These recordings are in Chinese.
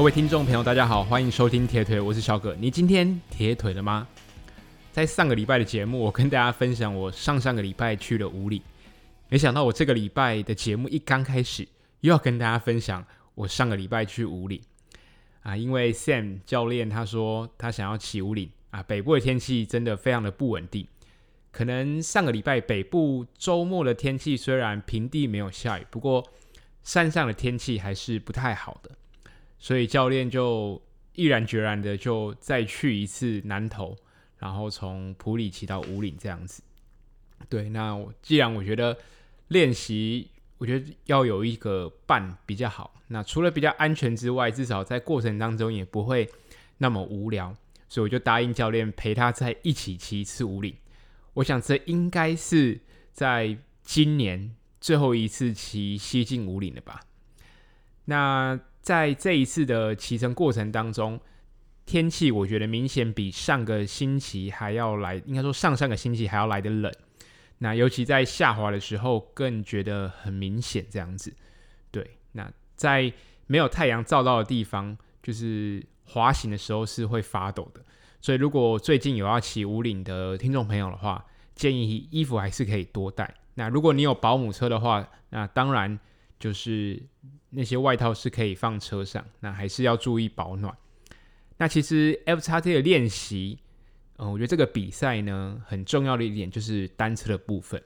各位听众朋友，大家好，欢迎收听铁腿，我是小葛。你今天铁腿了吗？在上个礼拜的节目，我跟大家分享我上上个礼拜去了五岭，没想到我这个礼拜的节目一刚开始，又要跟大家分享我上个礼拜去五岭啊，因为 Sam 教练他说他想要骑武岭啊，北部的天气真的非常的不稳定，可能上个礼拜北部周末的天气虽然平地没有下雨，不过山上的天气还是不太好的。所以教练就毅然决然的就再去一次南投，然后从普里骑到武岭这样子。对，那既然我觉得练习，我觉得要有一个伴比较好。那除了比较安全之外，至少在过程当中也不会那么无聊。所以我就答应教练陪他再一起骑一次武岭。我想这应该是在今年最后一次骑西进武岭了吧？那。在这一次的骑乘过程当中，天气我觉得明显比上个星期还要来，应该说上上个星期还要来的冷。那尤其在下滑的时候，更觉得很明显这样子。对，那在没有太阳照到的地方，就是滑行的时候是会发抖的。所以如果最近有要骑武岭的听众朋友的话，建议衣服还是可以多带。那如果你有保姆车的话，那当然就是。那些外套是可以放车上，那还是要注意保暖。那其实 FXT 的练习，嗯、呃，我觉得这个比赛呢，很重要的一点就是单车的部分，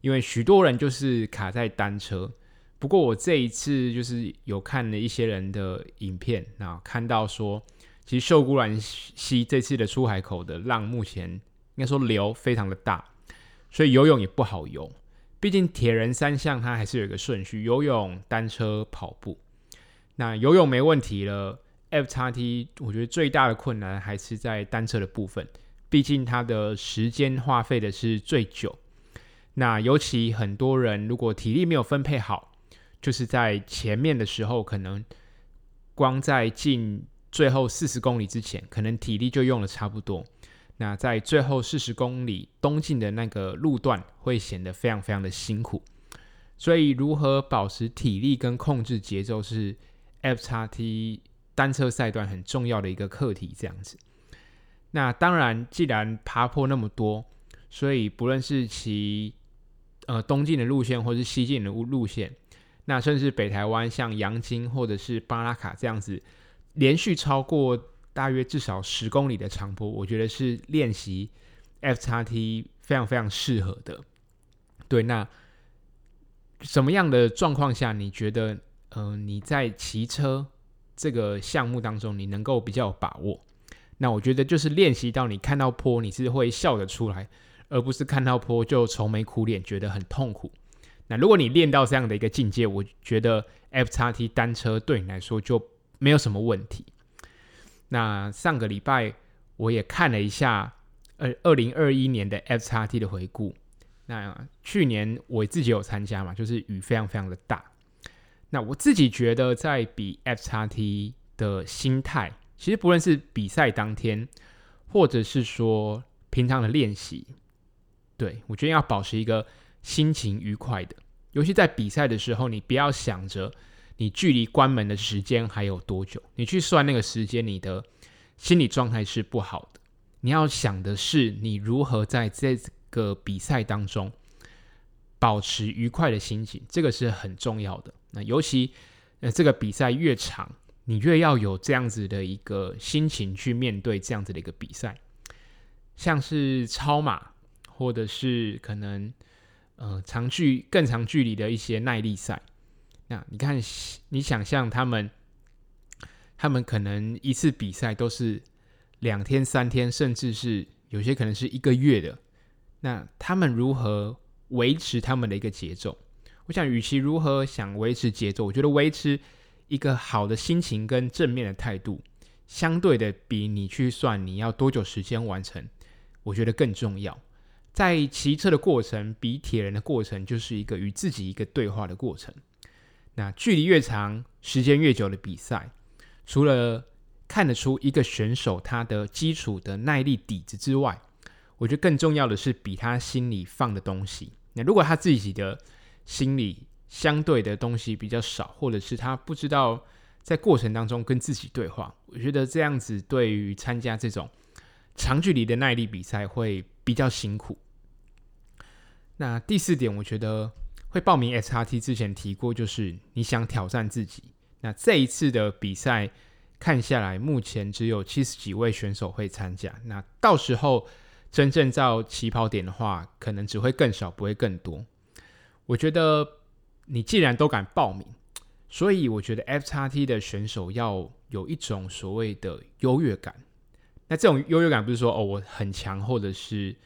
因为许多人就是卡在单车。不过我这一次就是有看了一些人的影片，那看到说，其实秀姑峦溪这次的出海口的浪目前应该说流非常的大，所以游泳也不好游。毕竟铁人三项它还是有一个顺序，游泳、单车、跑步。那游泳没问题了，FXT 我觉得最大的困难还是在单车的部分，毕竟它的时间花费的是最久。那尤其很多人如果体力没有分配好，就是在前面的时候，可能光在进最后四十公里之前，可能体力就用了差不多。那在最后四十公里东进的那个路段，会显得非常非常的辛苦。所以，如何保持体力跟控制节奏，是 FXT 单车赛段很重要的一个课题。这样子。那当然，既然爬坡那么多，所以不论是骑呃东进的路线，或是西进的路路线，那甚至北台湾像阳金或者是巴拉卡这样子，连续超过。大约至少十公里的长坡，我觉得是练习 FXT 非常非常适合的。对，那什么样的状况下，你觉得，嗯、呃，你在骑车这个项目当中，你能够比较有把握？那我觉得就是练习到你看到坡，你是会笑得出来，而不是看到坡就愁眉苦脸，觉得很痛苦。那如果你练到这样的一个境界，我觉得 FXT 单车对你来说就没有什么问题。那上个礼拜我也看了一下，呃，二零二一年的 FXT 的回顾。那去年我自己有参加嘛，就是雨非常非常的大。那我自己觉得，在比 FXT 的心态，其实不论是比赛当天，或者是说平常的练习，对，我觉得要保持一个心情愉快的。尤其在比赛的时候，你不要想着。你距离关门的时间还有多久？你去算那个时间，你的心理状态是不好的。你要想的是，你如何在这个比赛当中保持愉快的心情，这个是很重要的。那尤其呃，这个比赛越长，你越要有这样子的一个心情去面对这样子的一个比赛，像是超马，或者是可能呃长距更长距离的一些耐力赛。那你看，你想象他们，他们可能一次比赛都是两天、三天，甚至是有些可能是一个月的。那他们如何维持他们的一个节奏？我想，与其如何想维持节奏，我觉得维持一个好的心情跟正面的态度，相对的比你去算你要多久时间完成，我觉得更重要。在骑车的过程，比铁人的过程，就是一个与自己一个对话的过程。那距离越长，时间越久的比赛，除了看得出一个选手他的基础的耐力底子之外，我觉得更重要的是比他心里放的东西。那如果他自己的心里相对的东西比较少，或者是他不知道在过程当中跟自己对话。我觉得这样子对于参加这种长距离的耐力比赛会比较辛苦。那第四点，我觉得会报名 XRT 之前提过，就是你想挑战自己。那这一次的比赛看下来，目前只有七十几位选手会参加。那到时候真正到起跑点的话，可能只会更少，不会更多。我觉得你既然都敢报名，所以我觉得 XRT 的选手要有一种所谓的优越感。那这种优越感不是说哦我很强，或者是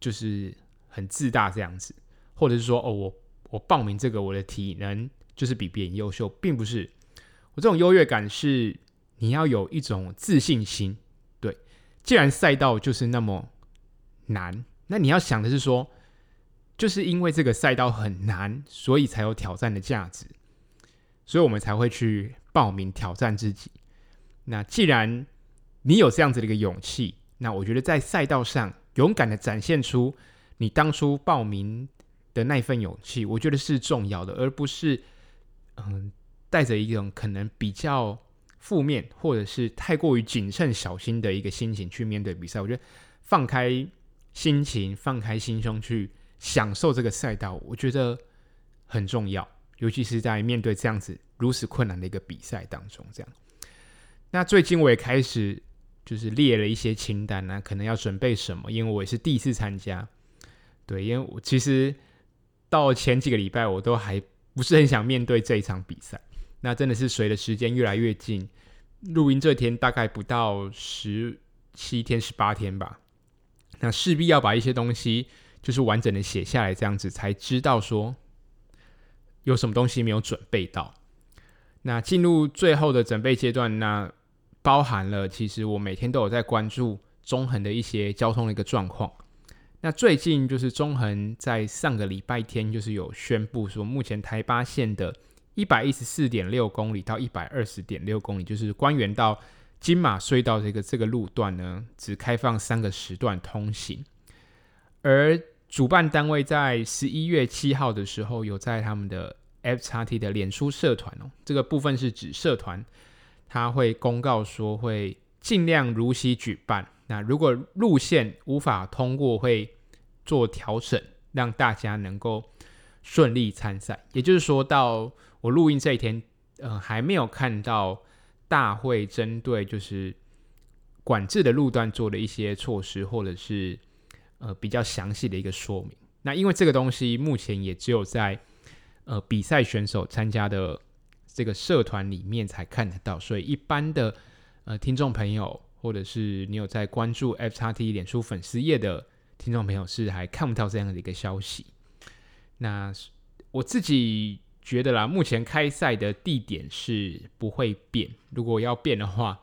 就是。很自大这样子，或者是说，哦，我我报名这个，我的体能就是比别人优秀，并不是。我这种优越感是你要有一种自信心。对，既然赛道就是那么难，那你要想的是说，就是因为这个赛道很难，所以才有挑战的价值，所以我们才会去报名挑战自己。那既然你有这样子的一个勇气，那我觉得在赛道上勇敢的展现出。你当初报名的那份勇气，我觉得是重要的，而不是嗯带着一种可能比较负面或者是太过于谨慎小心的一个心情去面对比赛。我觉得放开心情，放开心胸去享受这个赛道，我觉得很重要，尤其是在面对这样子如此困难的一个比赛当中。这样，那最近我也开始就是列了一些清单呢、可能要准备什么，因为我也是第一次参加。对，因为我其实到前几个礼拜，我都还不是很想面对这一场比赛。那真的是随着时间越来越近，录音这天大概不到十七天、十八天吧。那势必要把一些东西就是完整的写下来，这样子才知道说有什么东西没有准备到。那进入最后的准备阶段，那包含了其实我每天都有在关注中横的一些交通的一个状况。那最近就是中横在上个礼拜天，就是有宣布说，目前台八线的一百一十四点六公里到一百二十点六公里，就是关原到金马隧道这个这个路段呢，只开放三个时段通行。而主办单位在十一月七号的时候，有在他们的 FXT 的脸书社团哦，这个部分是指社团，他会公告说会尽量如期举办。那如果路线无法通过，会做调整，让大家能够顺利参赛。也就是说，到我录音这一天，呃，还没有看到大会针对就是管制的路段做的一些措施，或者是呃比较详细的一个说明。那因为这个东西目前也只有在呃比赛选手参加的这个社团里面才看得到，所以一般的呃听众朋友。或者是你有在关注 FXT 脸书粉丝页的听众朋友，是还看不到这样的一个消息。那我自己觉得啦，目前开赛的地点是不会变。如果要变的话，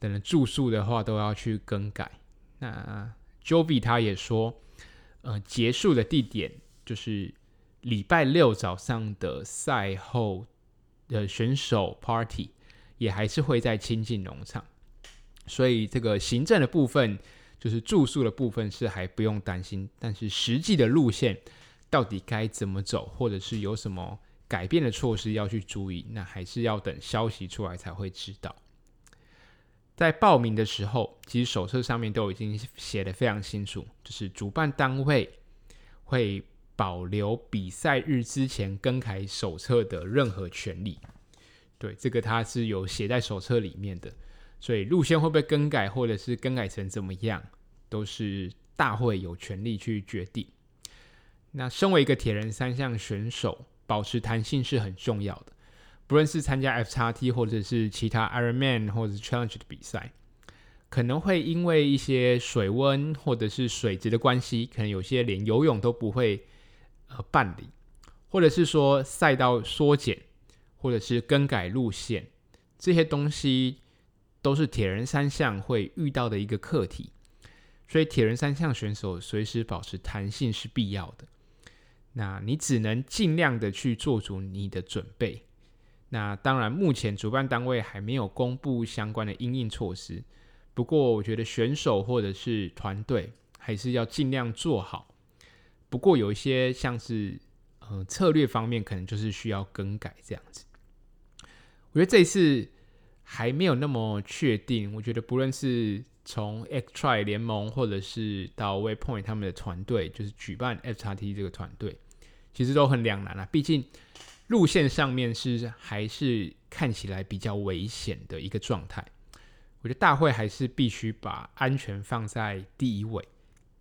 等住宿的话都要去更改。那 Jovi 他也说，呃，结束的地点就是礼拜六早上的赛后的选手 Party，也还是会在亲近农场。所以这个行政的部分，就是住宿的部分是还不用担心，但是实际的路线到底该怎么走，或者是有什么改变的措施要去注意，那还是要等消息出来才会知道。在报名的时候，其实手册上面都已经写得非常清楚，就是主办单位会保留比赛日之前更改手册的任何权利。对，这个它是有写在手册里面的。所以路线会不会更改，或者是更改成怎么样，都是大会有权利去决定。那身为一个铁人三项选手，保持弹性是很重要的。不论是参加 FXT 或者是其他 Ironman 或者是 Challenge 的比赛，可能会因为一些水温或者是水质的关系，可能有些连游泳都不会呃办理，或者是说赛道缩减，或者是更改路线这些东西。都是铁人三项会遇到的一个课题，所以铁人三项选手随时保持弹性是必要的。那你只能尽量的去做足你的准备。那当然，目前主办单位还没有公布相关的应应措施。不过，我觉得选手或者是团队还是要尽量做好。不过，有一些像是呃策略方面，可能就是需要更改这样子。我觉得这一次还没有那么确定。我觉得不论是从 X-Try 联盟，或者是到 Waypoint 他们的团队，就是举办 FXT 这个团队，其实都很两难啊。毕竟路线上面是还是看起来比较危险的一个状态。我觉得大会还是必须把安全放在第一位。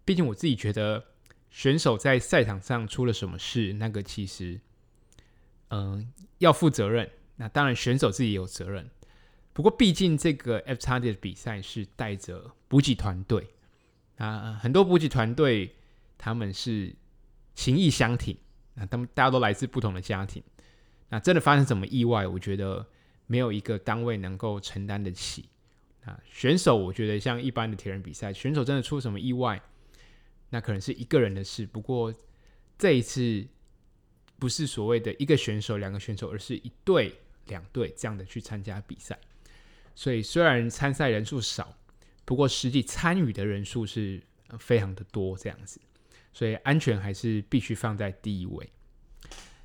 毕竟我自己觉得，选手在赛场上出了什么事，那个其实，嗯、要负责任。那当然，选手自己有责任。不过，毕竟这个 FXT 的比赛是带着补给团队啊，很多补给团队他们是情谊相挺，那他们大家都来自不同的家庭。那真的发生什么意外，我觉得没有一个单位能够承担得起。啊，选手，我觉得像一般的铁人比赛，选手真的出什么意外，那可能是一个人的事。不过这一次不是所谓的一个选手、两个选手，而是一对、两队这样的去参加比赛。所以虽然参赛人数少，不过实际参与的人数是非常的多，这样子。所以安全还是必须放在第一位。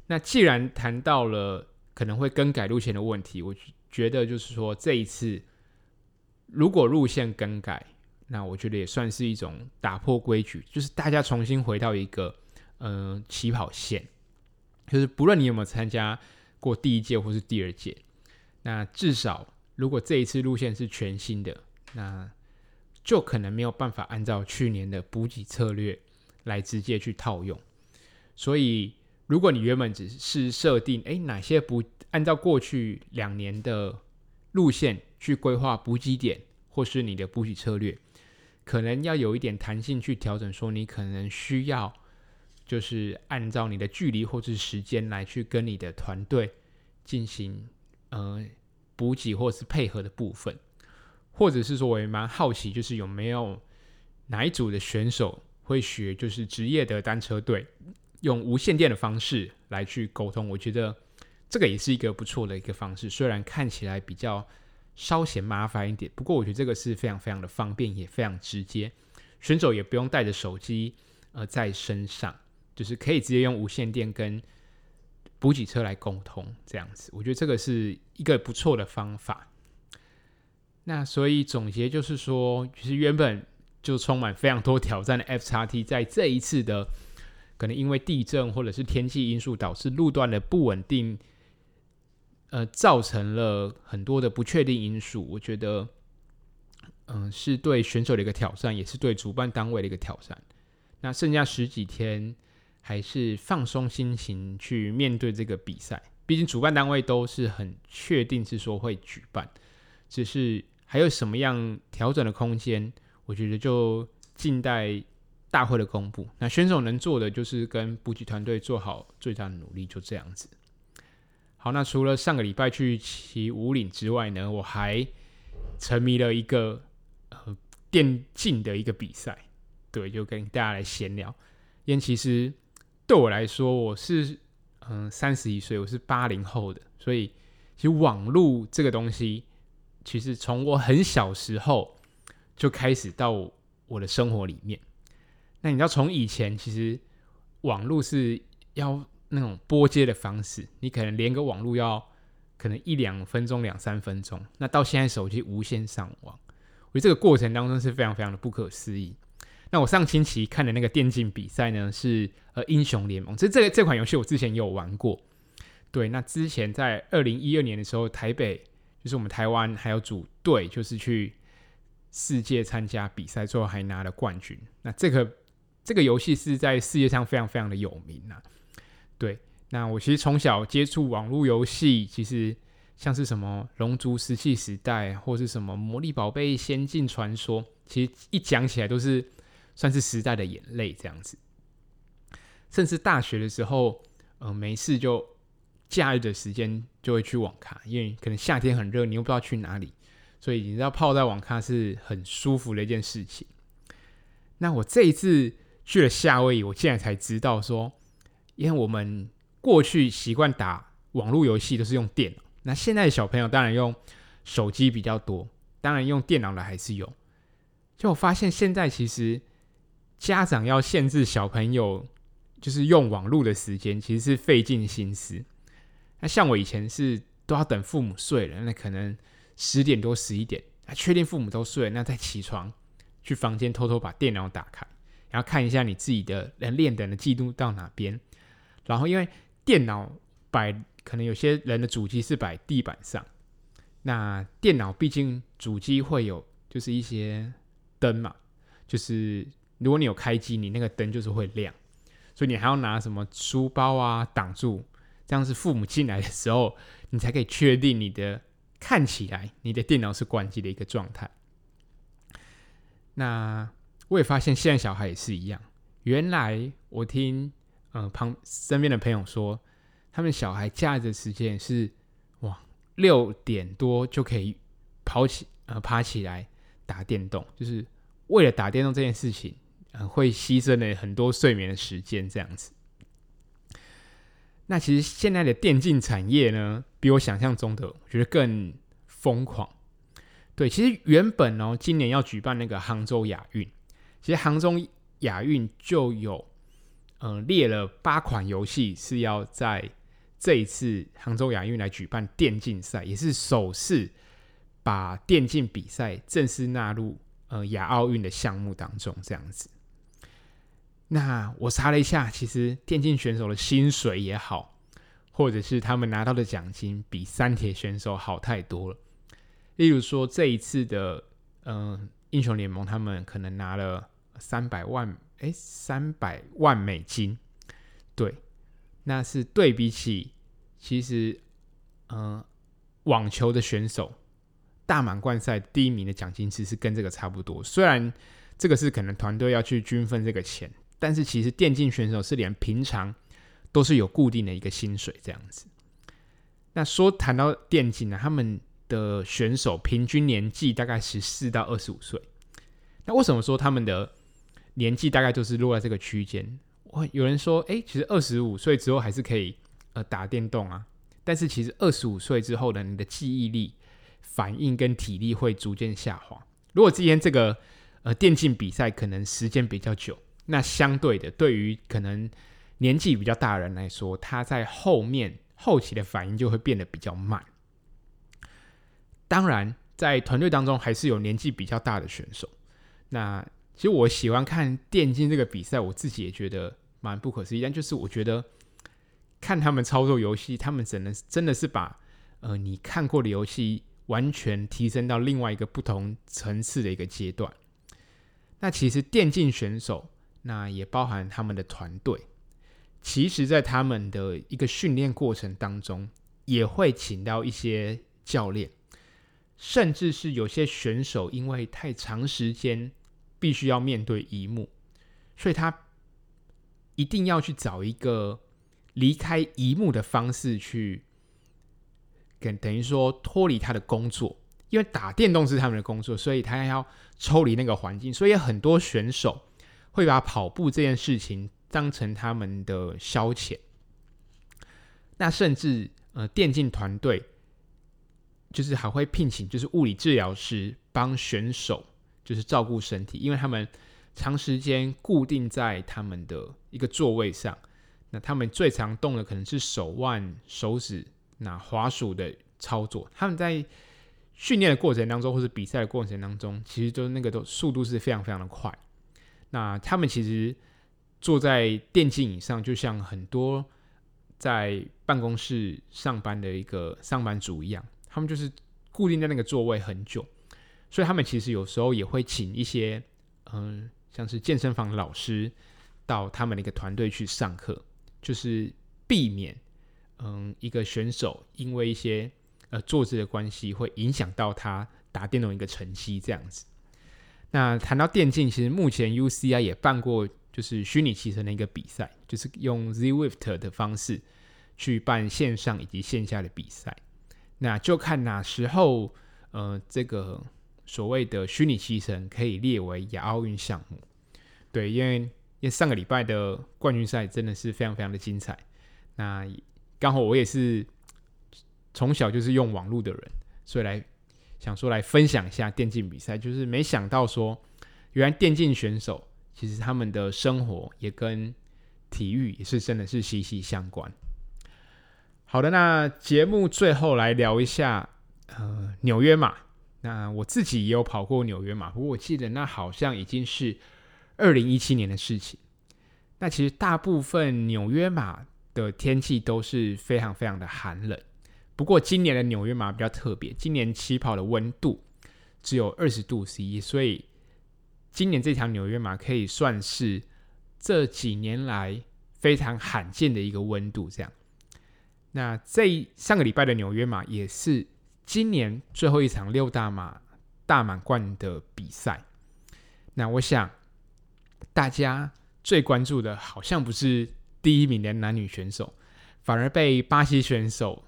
那既然谈到了可能会更改路线的问题，我觉得就是说这一次。如果路线更改，那我觉得也算是一种打破规矩，就是大家重新回到一个嗯、起跑线，就是不论你有没有参加过第一届或是第二届，那至少如果这一次路线是全新的，那就可能没有办法按照去年的补给策略来直接去套用。所以，如果你原本只是设定，哎，哪些不按照过去两年的路线，去规划补给点，或是你的补给策略，可能要有一点弹性去调整。说你可能需要，就是按照你的距离或是时间来去跟你的团队进行呃补给或是配合的部分，或者是说，我也蛮好奇，就是有没有哪一组的选手会学，就是职业的单车队用无线电的方式来去沟通。我觉得这个也是一个不错的一个方式，虽然看起来比较。稍显麻烦一点，不过我觉得这个是非常非常的方便，也非常直接。选手也不用带着手机呃在身上，就是可以直接用无线电跟补给车来沟通，这样子，我觉得这个是一个不错的方法。那所以总结就是说，其实原本就充满非常多挑战的 FXT，在这一次的可能因为地震或者是天气因素导致路段的不稳定。呃，造成了很多的不确定因素，我觉得，嗯、是对选手的一个挑战，也是对主办单位的一个挑战。那剩下十几天，还是放松心情去面对这个比赛。毕竟主办单位都是很确定是说会举办，只是还有什么样调整的空间，我觉得就静待大会的公布。那选手能做的就是跟补给团队做好最大的努力，就这样子。好，那除了上个礼拜去骑五岭之外呢，我还沉迷了一个呃电竞的一个比赛，对，就跟大家来闲聊。因为其实对我来说，我是嗯三十一岁，我是八零后的，所以其实网络这个东西，其实从我很小时候就开始到我的生活里面。那你知道，从以前其实网络是要。那种拨接的方式，你可能连个网络要可能一两分钟、两三分钟。那到现在手机无线上网，我觉得这个过程当中是非常非常的不可思议。那我上星期看的那个电竞比赛呢，是呃英雄联盟。这这这款游戏我之前也有玩过。对，那之前在二零一二年的时候，台北就是我们台湾还有组队，就是去世界参加比赛，最后还拿了冠军。那这个这个游戏是在世界上非常非常的有名啊。对，那我其实从小接触网络游戏，其实像是什么《龙族石器时代》或是什么《魔力宝贝仙境传说》，其实一讲起来都是算是时代的眼泪这样子。甚至大学的时候，呃，没事就假日的时间就会去网咖，因为可能夏天很热，你又不知道去哪里，所以你知道泡在网咖是很舒服的一件事情。那我这一次去了夏威夷，我现在才知道说。因为我们过去习惯打网络游戏都是用电脑，那现在的小朋友当然用手机比较多，当然用电脑的还是有。就我发现现在其实家长要限制小朋友就是用网络的时间，其实是费尽心思。那像我以前是都要等父母睡了，那可能十点多十一点，啊，确定父母都睡了，那再起床去房间偷偷把电脑打开，然后看一下你自己的人练等的进度到哪边。然后因为电脑摆，可能有些人的主机是摆地板上，那电脑毕竟主机会有就是一些灯嘛，就是如果你有开机，你那个灯就是会亮，所以你还要拿什么书包啊挡住。这样是父母进来的时候，你才可以确定你的看起来你的电脑是关机的一个状态。那我也发现现在小孩也是一样。原来我听呃旁身边的朋友说，他们小孩假日时间是哇六点多就可以跑起呃爬起来打电动，就是为了打电动这件事情，呃会牺牲了很多睡眠的时间这样子。那其实现在的电竞产业呢，比我想象中的我觉得更疯狂。对，其实原本哦，今年要举办那个杭州亚运，其实杭州亚运就有呃列了八款游戏是要在这一次杭州亚运来举办电竞赛，也是首次把电竞比赛正式纳入呃亚奥运的项目当中，这样子。那我查了一下，其实电竞选手的薪水也好，或者是他们拿到的奖金，比三铁选手好太多了。例如说这一次的嗯、英雄联盟，他们可能拿了三百万，哎，三百万美金。对，那是对比起其实嗯、网球的选手大满贯赛第一名的奖金，其实跟这个差不多。虽然这个是可能团队要去均分这个钱。但是其实电竞选手是连平常都是有固定的一个薪水这样子。那说谈到电竞呢，他们的选手平均年纪大概十四到二十五岁。那为什么说他们的年纪大概就是落在这个区间？有人说，哎，其实二十五岁之后还是可以呃打电动啊。但是其实二十五岁之后呢，你的记忆力、反应跟体力会逐渐下滑。如果今天这个呃电竞比赛可能时间比较久。那相对的，对于可能年纪比较大的人来说，他在后面后期的反应就会变得比较慢。当然，在团队当中还是有年纪比较大的选手。那其实我喜欢看电竞这个比赛，我自己也觉得蛮不可思议。但就是我觉得看他们操作游戏，他们只能真的是把呃你看过的游戏完全提升到另外一个不同层次的一个阶段。那其实电竞选手。那也包含他们的团队，其实，在他们的一个训练过程当中，也会请到一些教练，甚至是有些选手，因为太长时间必须要面对一幕，所以他一定要去找一个离开一幕的方式去，跟等于说脱离他的工作，因为打电动是他们的工作，所以他要抽离那个环境，所以很多选手。会把跑步这件事情当成他们的消遣，那甚至呃电竞团队就是还会聘请就是物理治疗师帮选手就是照顾身体，因为他们长时间固定在他们的一个座位上，那他们最常动的可能是手腕、手指、那滑鼠的操作，他们在训练的过程当中或者比赛的过程当中，其实就那个都速度是非常非常的快。那他们其实坐在电竞椅上，就像很多在办公室上班的一个上班族一样，他们就是固定在那个座位很久，所以他们其实有时候也会请一些嗯，像是健身房老师到他们的一个团队去上课，就是避免嗯一个选手因为一些呃坐姿的关系，会影响到他打电动一个成绩这样子。那谈到电竞，其实目前 UCI 也办过，就是虚拟骑乘的一个比赛，就是用 Zwift 的方式去办线上以及线下的比赛。那就看哪时候，呃，这个所谓的虚拟骑乘可以列为亚奥运项目。对，因为因为上个礼拜的冠军赛真的是非常非常的精彩。那刚好我也是从小就是用网络的人，所以来。想说来分享一下电竞比赛，就是没想到说，原来电竞选手其实他们的生活也跟体育也是真的是息息相关。好的，那节目最后来聊一下，呃，纽约马。那我自己也有跑过纽约马，不过我记得那好像已经是二零一七年的事情。那其实大部分纽约马的天气都是非常非常的寒冷。不过今年的纽约马比较特别，今年起跑的温度只有二十度 C，所以今年这场纽约马可以算是这几年来非常罕见的一个温度，这样。那这上个礼拜的纽约马也是今年最后一场六大马大满贯的比赛。那我想大家最关注的，好像不是第一名的男女选手，反而被巴西选手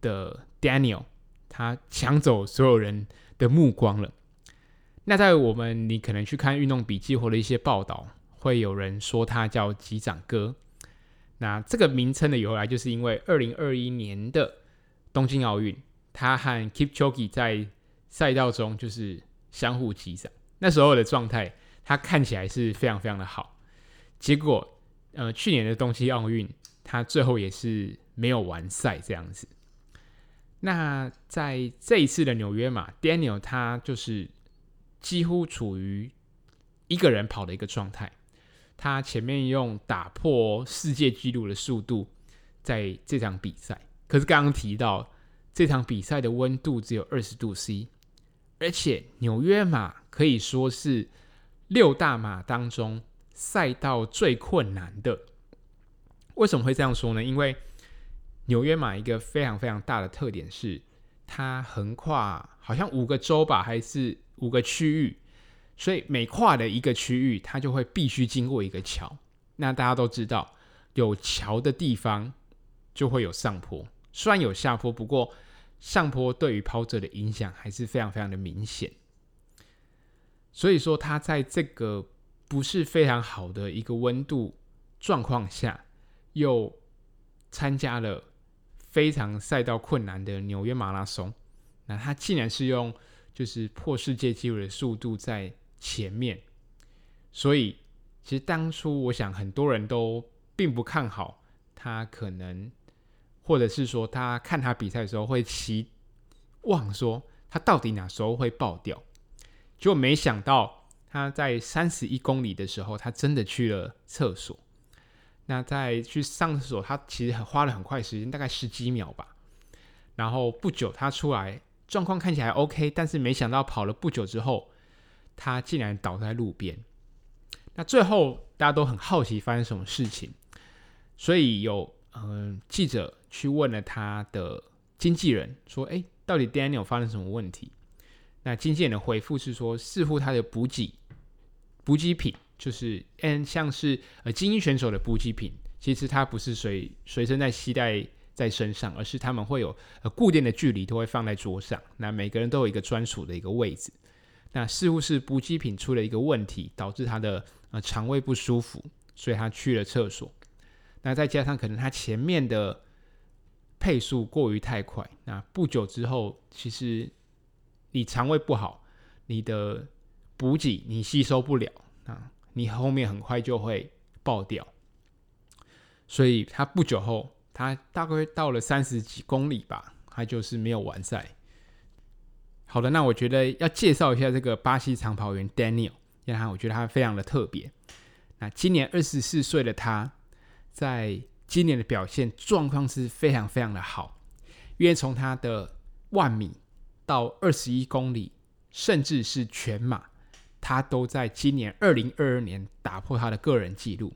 的 Daniel 他抢走所有人的目光了。那在我们你可能去看运动笔记或者一些报道，会有人说他叫机长哥。那这个名称的由来，就是因为二零二一年的东京奥运，他和 Kipchoge 在赛道中就是相互击掌，那时候的状态，他看起来是非常非常的好。结果，呃，去年的东京奥运，他最后也是没有完赛这样子。那在这一次的纽约马，Daniel 他就是几乎处于一个人跑的一个状态。他前面用打破世界纪录的速度，在这场比赛。可是刚刚提到这场比赛的温度只有二十度 C，而且纽约马可以说是六大马当中赛道最困难的。为什么会这样说呢？因为纽约马一个非常非常大的特点是，它横跨好像五个州吧，还是五个区域。所以每跨的一个区域，它就会必须经过一个桥。那大家都知道，有桥的地方就会有上坡，虽然有下坡，不过上坡对于跑者的影响还是非常非常的明显。所以说，他在这个不是非常好的一个温度状况下，又参加了非常赛道困难的纽约马拉松。那他竟然是用就是破世界纪录的速度在前面，所以其实当初我想很多人都并不看好他，可能或者是说他看他比赛的时候会期望说他到底哪时候会爆掉，结果没想到他在三十一公里的时候，他真的去了厕所。那在去上厕所，他其实花了很快时间，大概十几秒吧。然后不久他出来，状况看起来 OK，但是没想到跑了不久之后。他竟然倒在路边，那最后大家都很好奇发生什么事情，所以有嗯、记者去问了他的经纪人，说：“哎，到底 Daniel 发生什么问题？”那经纪人的回复是说：“似乎他的补给补给品，就是嗯像是呃精英选手的补给品，其实他不是随随身在携带在身上，而是他们会有呃固定的距离，都会放在桌上，那每个人都有一个专属的一个位置。”那似乎是补给品出了一个问题，导致他的呃肠胃不舒服，所以他去了厕所。那再加上可能他前面的配速过于太快，那不久之后，其实你肠胃不好，你的补给你吸收不了，啊，你后面很快就会爆掉。所以他不久后，他大概到了三十几公里吧，他就是没有完赛。好的，那我觉得要介绍一下这个巴西长跑员 Daniel，因为他我觉得他非常的特别。那今年二十四岁的他，在今年的表现状况是非常非常的好，因为从他的万米到二十一公里，甚至是全马，他都在今年二零二二年打破他的个人纪录。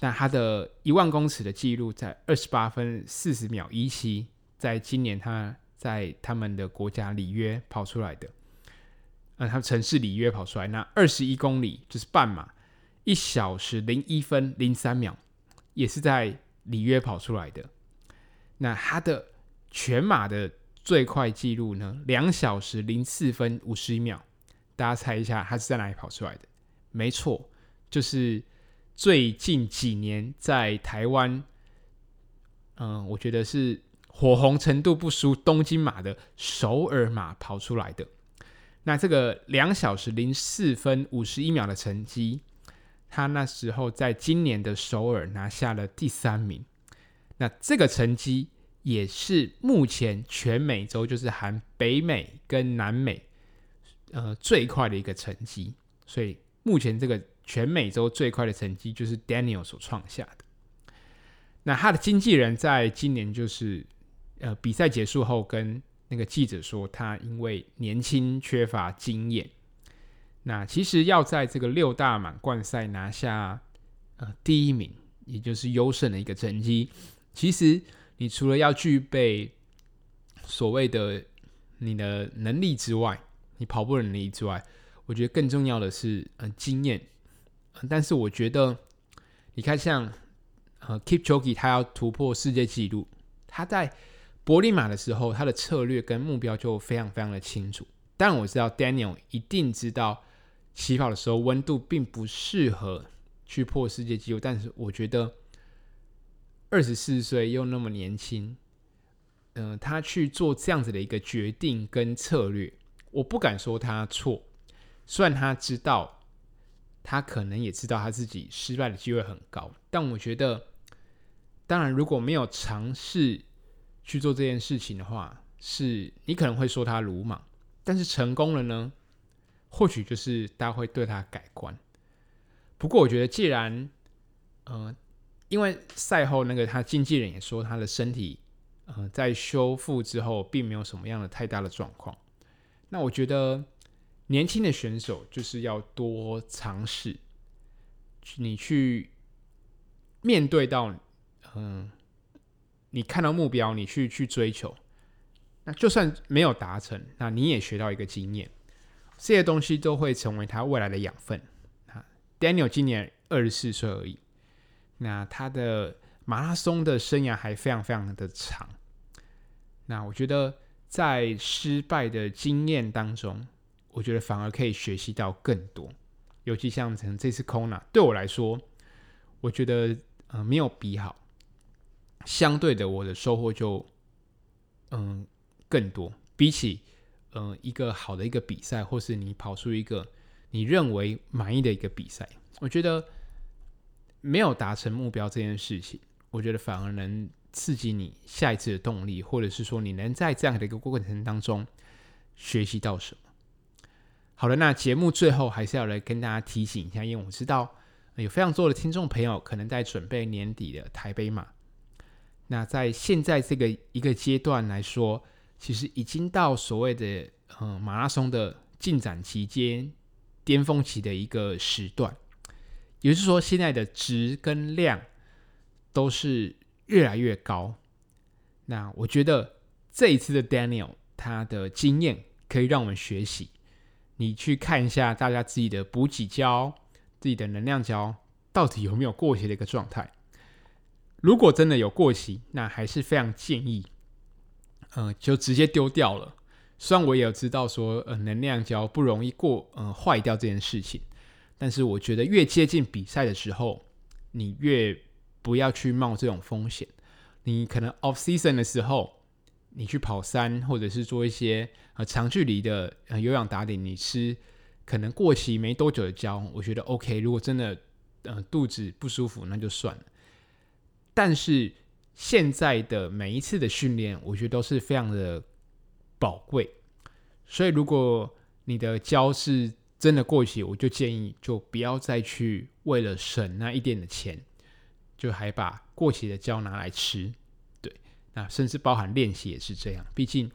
那他的一万公尺的纪录在二十八分四十秒一七，在今年他。在他们的国家里约跑出来的，啊，他城市里约跑出来，那二十一公里就是半马，一小时零一分零三秒，也是在里约跑出来的。那他的全马的最快纪录呢？两小时零四分五十一秒，大家猜一下，他是在哪里跑出来的？没错，就是最近几年在台湾，嗯、我觉得是。火红程度不输东京马的首尔马跑出来的，那这个两小时零四分五十一秒的成绩，他那时候在今年的首尔拿下了第三名。那这个成绩也是目前全美洲，就是含北美跟南美，呃，最快的一个成绩。所以目前这个全美洲最快的成绩就是 Daniel 所创下的。那他的经纪人在今年就是，呃，比赛结束后跟那个记者说，他因为年轻缺乏经验。那其实要在这个六大满贯赛拿下呃第一名，也就是优胜的一个成绩，其实你除了要具备所谓的你的能力之外，你跑步能力之外，我觉得更重要的是呃经验。但是我觉得你看像呃 Kipchoge 他要突破世界纪录，他在柏林马的时候，他的策略跟目标就非常非常的清楚。但我知道 Daniel 一定知道。起跑的时候温度并不适合去破世界纪录，但是我觉得二十四岁又那么年轻，嗯、他去做这样子的一个决定跟策略，我不敢说他错。虽然他知道，他可能也知道他自己失败的机会很高，但我觉得，当然如果没有尝试去做这件事情的话，是你可能会说他鲁莽，但是成功了呢？或许就是大家会对他改观。不过，我觉得既然，呃，因为赛后那个他经纪人也说他的身体，呃，在修复之后并没有什么样的太大的状况。那我觉得年轻的选手就是要多尝试，你去面对到，嗯、你看到目标，你去去追求，那就算没有达成，那你也学到一个经验。这些东西都会成为他未来的养分。Daniel 今年二十四岁而已，那他的马拉松的生涯还非常非常的长。那我觉得在失败的经验当中，我觉得反而可以学习到更多。尤其像成这次 Kona，对我来说，我觉得呃没有比好，相对的我的收获就嗯更多，比起。嗯、一个好的一个比赛，或是你跑出一个你认为满意的一个比赛，我觉得没有达成目标这件事情，我觉得反而能刺激你下一次的动力，或者是说你能在这样的一个过程当中学习到什么。好了，那节目最后还是要来跟大家提醒一下，因为我知道有非常多的听众朋友可能在准备年底的台北马，那在现在这个一个阶段来说。其实已经到所谓的嗯马拉松的进展期间巅峰期的一个时段，也就是说，现在的值跟量都是越来越高。那我觉得这一次的 Daniel 他的经验可以让我们学习。你去看一下大家自己的补给胶、自己的能量胶到底有没有过期的一个状态。如果真的有过期，那还是非常建议。嗯，就直接丢掉了。虽然我也有知道说，呃，能量胶不容易过，嗯，坏掉这件事情，但是我觉得越接近比赛的时候，你越不要去冒这种风险。你可能 off season 的时候，你去跑山或者是做一些呃长距离的呃有氧打点，你吃可能过期没多久的胶，我觉得 OK。如果真的呃肚子不舒服，那就算了。但是现在的每一次的训练，我觉得都是非常的宝贵。所以，如果你的胶是真的过期，我就建议就不要再去为了省那一点的钱，就还把过期的胶拿来吃。对，那甚至包含练习也是这样。毕竟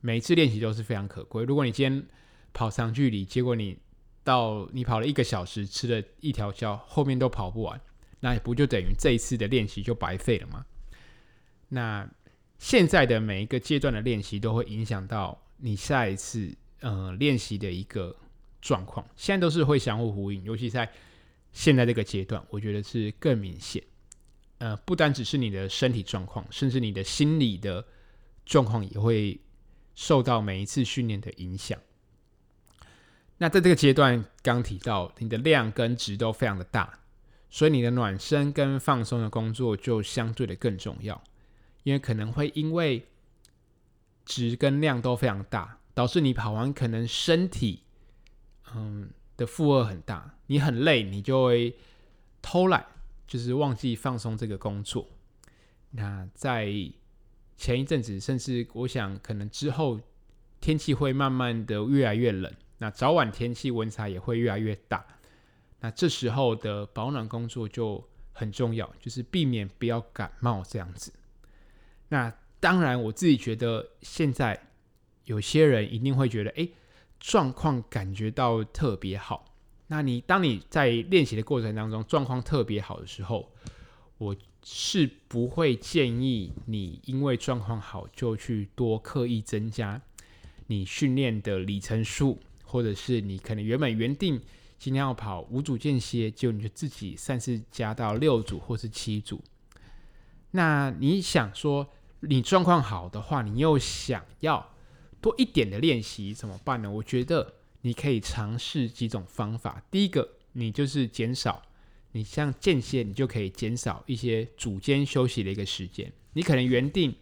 每一次练习都是非常可贵。如果你今天跑长距离，结果你到你跑了一个小时，吃了一条胶，后面都跑不完，那不就等于这一次的练习就白费了吗？那现在的每一个阶段的练习都会影响到你下一次呃练习的一个状况，现在都是会相互呼应，尤其在现在这个阶段，我觉得是更明显。呃，不单只是你的身体状况，甚至你的心理的状况也会受到每一次训练的影响。那在这个阶段，刚提到你的量跟值都非常的大，所以你的暖身跟放松的工作就相对的更重要。因为可能会因为值跟量都非常大，导致你跑完可能身体嗯的负荷很大，你很累，你就会偷懒，就是忘记放松这个工作。那在前一阵子，甚至我想可能之后天气会慢慢的越来越冷，那早晚天气温差也会越来越大。那这时候的保暖工作就很重要，就是避免不要感冒这样子。那当然，我自己觉得现在有些人一定会觉得，哎，状况感觉到特别好。那你当你在练习的过程当中状况特别好的时候，我是不会建议你因为状况好就去多刻意增加你训练的里程数，或者是你可能原本原定今天要跑五组间歇，就你就自己擅自加到六组或是七组。那你想说你状况好的话，你又想要多一点的练习怎么办呢？我觉得你可以尝试几种方法。第一个，你就是减少。你像间歇，你就可以减少一些组间休息的一个时间。你可能原定，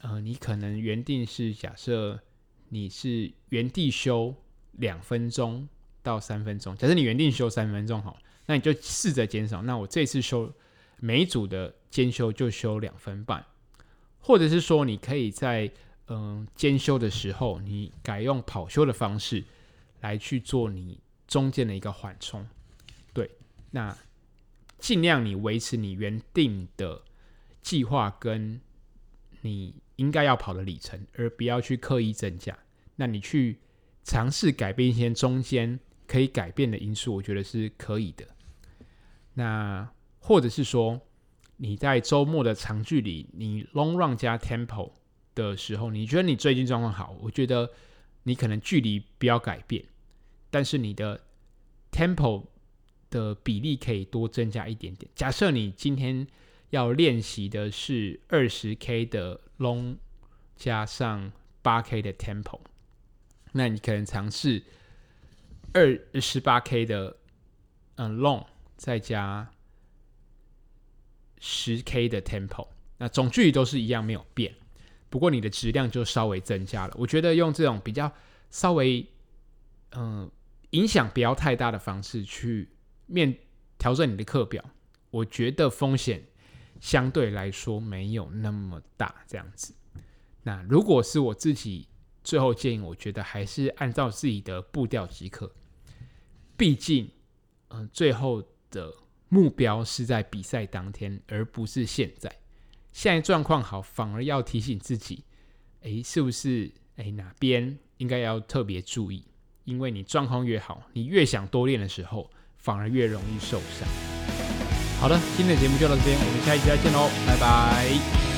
呃，你可能原定是假设你是原地休两分钟到三分钟。假设你原定休三分钟好，那你就试着减少。那我这次休每一组的间休就休两分半，或者是说你可以在嗯间休的时候，你改用跑休的方式来去做你中间的一个缓冲。对那尽量你维持你原定的计划跟你应该要跑的里程，而不要去刻意增加。那你去尝试改变一些中间可以改变的因素，我觉得是可以的。那或者是说你在周末的长距离，你 long run 加 tempo 的时候，你觉得你最近状况好，我觉得你可能距离不要改变，但是你的 tempo。的比例可以多增加一点点。假设你今天要练习的是二十 K 的 long 加上八 K 的 tempo，那你可能尝试二十八 K 的嗯 long 再加十 K 的 tempo，那总距离都是一样没有变，不过你的质量就稍微增加了。我觉得用这种比较稍微嗯影响不要太大的方式去。面调整你的课表，我觉得风险相对来说没有那么大。这样子，那如果是我自己最后建议，我觉得还是按照自己的步调即可。毕竟，嗯、最后的目标是在比赛当天，而不是现在。现在状况好，反而要提醒自己，哎，是不是？哎，哪边应该要特别注意？因为你状况越好，你越想多练的时候。反而越容易受伤。好的，今天的节目就到这边，我们下一期再见喽，拜拜。